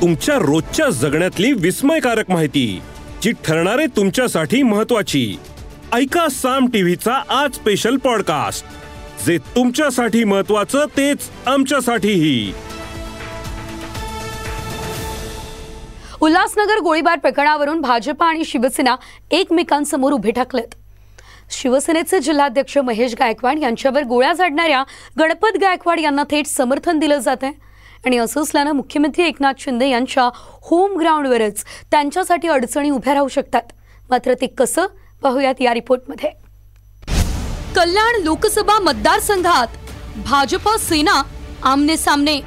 तुमच्या रोजच्या जगण्यातली विस्मयकारक माहिती जी ठरणारे तुमच्यासाठी महत्वाची ऐका साम टीव्हीचा आज स्पेशल पॉडकास्ट जे तुमच्यासाठी महत्वाचं तेच आमच्यासाठीही. उल्हासनगर गोळीबार प्रकरणावरून भाजपा आणि शिवसेना एकमेकांसमोर उभे ठाकलेत. शिवसेनेचे जिल्हाध्यक्ष महेश गायकवाड यांच्यावर गोळ्या झाडणाऱ्या गणपत गायकवाड यांना थेट समर्थन दिलं जात आहे आणि असं असल्यानं मुख्यमंत्री एकनाथ शिंदे यांच्या होम ग्राउंडवरच त्यांच्यासाठी अडचणी उभ्या राहू शकतात. मात्र ते कसं? पाहूयात या रिपोर्टमध्ये. कल्याण लोकसभा मतदारसंघात भाजप सेना आमने सामने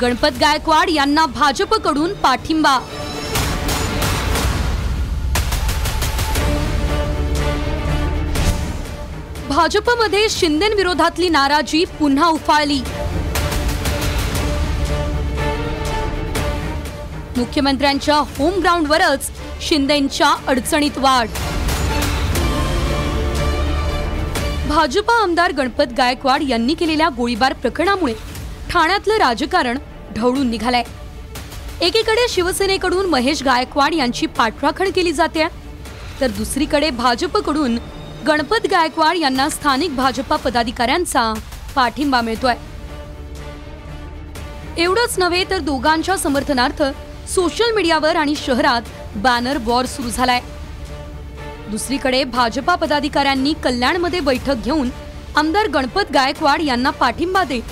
गणपत गायकवाड यांना भाजपकडून पाठिंबा भाजपमध्ये शिंदेविरोधातली नाराजी पुन्हा उफाळली. मुख्यमंत्र्यांच्या होम ग्राउंडवरच शिंदेच्या अडचणीत वाढ. भाजपा आमदार गणपत गायकवाड यांनी केलेल्या गोळीबार प्रकरणामुळे ठाण्यातलं राजकारण ढवळून निघालंय. एकीकडे शिवसेनेकडून महेश गायकवाड यांची पाठराखण केली जाते तर दुसरीकडे भाजपकडून गणपत गायकवाड यांना स्थानिक भाजपा पदाधिकाऱ्यांचा पाठिंबा मिळतोय. एवढंच नव्हे तर दोघांच्या समर्थनार्थ सोशल मीडियावर आणि शहरात बॅनर वॉर सुरू झालाय. दुसरीकडे भाजपा पदाधिकाऱ्यांनी कल्याणमध्ये बैठक घेऊन आमदार गणपत गायकवाड यांना पाठिंबा देत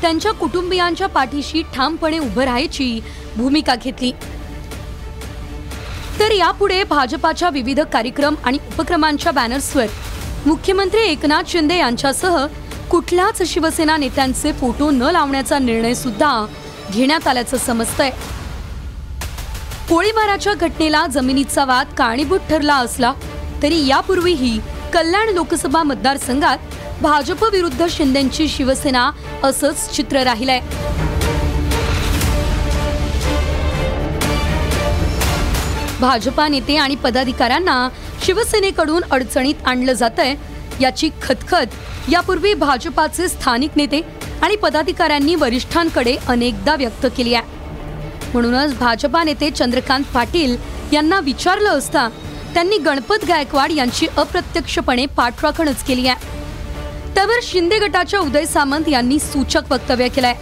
त्यांच्या कुटुंबियांच्या पाठीशी ठामपणे उभं राहायची भूमिका घेतली. तर यापुढे भाजपाच्या विविध कार्यक्रम आणि उपक्रमांच्या बॅनर्सवर मुख्यमंत्री एकनाथ शिंदे यांच्यासह कुठल्याच शिवसेना नेत्यांचे फोटो न लावण्याचा निर्णय सुद्धा घेण्यात आल्याचं समजतंय. गोळीबाराच्या घटनेला जमिनीचा वाद कारणीभूत ठरला असला तरी यापूर्वीही कल्याण लोकसभा मतदारसंघात भाजप विरुद्ध शिंदेची शिवसेना असंच चित्र राहिलंय. भाजपा नेते आणि पदाधिकाऱ्यांना शिवसेनेकडून अडचणीत आणलं जातंय याची खतखत. यापूर्वी भाजपाचे स्थानिक नेते आणि पदाधिकाऱ्यांनी वरिष्ठांकडे अनेकदा व्यक्त केली आहे. म्हणूनच भाजपा नेते चंद्रकांत पाटील यांना विचारलं असता त्यांनी गणपत गायकवाड यांची अप्रत्यक्षपणे पाठराखणच केली आहे. त्यावर शिंदे गटाच्या उदय सामंत यांनी सूचक वक्तव्य केलंय.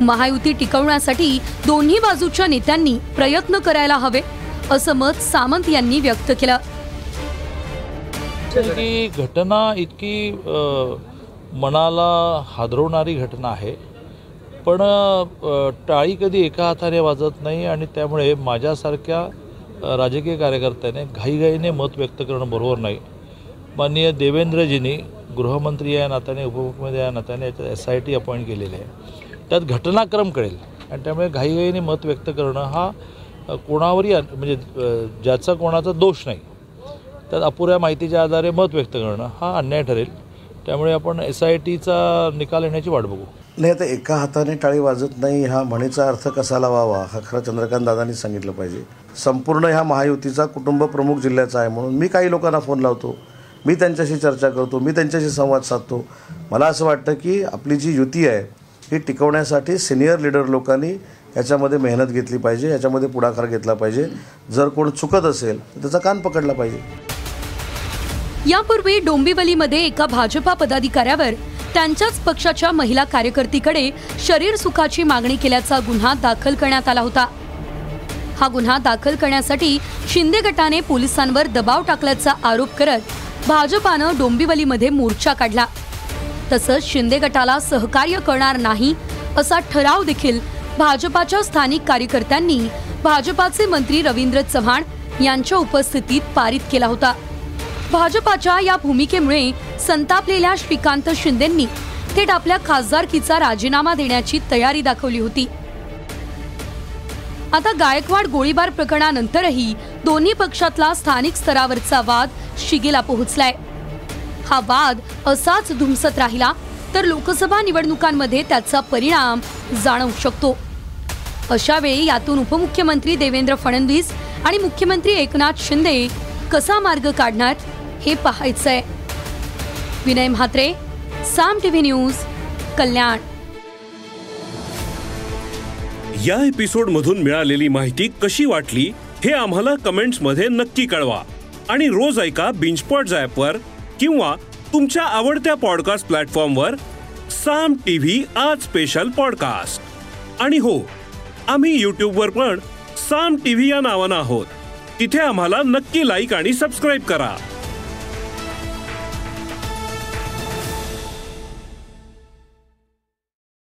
महायुती टिकवण्यासाठी दोन्ही बाजूच्या नेत्यांनी प्रयत्न करायला हवे असं मत सामंत यांनी व्यक्त केलं. की घटना इतकी मनाला हादरवणारी घटना आहे. पण टाळी कधी एका हाताने वाजत नाही आणि त्यामुळे माझ्यासारख्या राजकीय कार्यकर्त्याने घाईघाईने मत व्यक्त करणं बरोबर नाही. माननीय देवेंद्रजींनी गृहमंत्री या नात्याने उपमुख्यमंत्री या नात्याने याच्यात एस आय टी अपॉइंट केलेली आहे. त्यात घटनाक्रम कळेल. आणि त्यामुळे घाईघाईने मत व्यक्त करणं हा कोणावरही म्हणजे ज्याचा कोणाचा दोष नाही. त्यात अपुऱ्या माहितीच्या आधारे मत व्यक्त करणं हा अन्याय ठरेल. त्यामुळे आपण एस आय टीचा निकाल येण्याची वाट बघू. नाही आता एका हाताने टाळी वाजत नाही ह्या म्हणीचा अर्थ कसा लावावा हा खरं चंद्रकांत दादांनी सांगितलं पाहिजे. संपूर्ण ह्या महायुतीचा कुटुंब प्रमुख जिल्ह्याचा आहे म्हणून मी काही लोकांना फोन लावतो मी त्यांच्याशी चर्चा करतो मी त्यांच्याशी संवाद साधतो. मला असं वाटतं की आपली जी युती आहे ही टिकवण्यासाठी सिनियर लीडर लोकांनी याच्यामध्ये मेहनत घेतली पाहिजे याच्यामध्ये पुढाकार घेतला पाहिजे. जर कोण चुकत असेल तर त्याचा कान पकडला पाहिजे. यापूर्वी डोंबिवलीमध्ये एका भाजपा पदाधिकाऱ्यावर त्यांच्याच पक्षाच्या महिला कार्यकर्तीकडे शरीर सुखाची मागणी केल्याचा गुन्हा दाखल करण्यात आला होता. हा गुन्हा दाखल करण्यासाठी शिंदे गटाने पोलिसांवर दबाव टाकल्याचा आरोप करत भाजपानं डोंबिवलीमध्ये मोर्चा काढला. तसंच शिंदे गटाला सहकार्य करणार नाही असा ठराव देखील भाजपाच्या स्थानिक कार्यकर्त्यांनी भाजपाचे मंत्री रवींद्र चव्हाण यांच्या उपस्थितीत पारित केला होता. भाजपाच्या या भूमिकेमुळे संतापलेल्या श्रीकांत शिंदेंनी थेट आपल्या खासदारकीचा राजीनामा देण्याची तयारी दाखवली होती. आता गायकवाड गोळीबार प्रकरणानंतरही दोन्ही पक्षातला स्थानिक स्तरावरचा वाद शिगेला पोहोचलाय. हा वाद असाच धुमसत राहिला तर लोकसभा निवडणुकांमध्ये त्याचा परिणाम जाणवू शकतो. अशा वेळी यातून उपमुख्यमंत्री देवेंद्र फडणवीस आणि मुख्यमंत्री एकनाथ शिंदे कसा मार्ग काढणार हे पाहायचंय. Vinay Mhatre Saam TV news Kalyan. या एपिसोड मधून मिळालेली माहिती कशी वाटली हे आम्हाला कमेंट्समध्ये नक्की कळवा. आणि रोज ऐका बिंचपॉट वर किंवा तुमच्या आवडत्या पॉडकास्ट प्लॅटफॉर्मवर साम टी व्ही आज स्पेशल पॉडकास्ट आणि हो आम्ही यूट्यूबवर पण साम टी व्ही या नावानं आहोत. तिथे आम्हाला नक्की लाईक आणि सबस्क्राईब करा.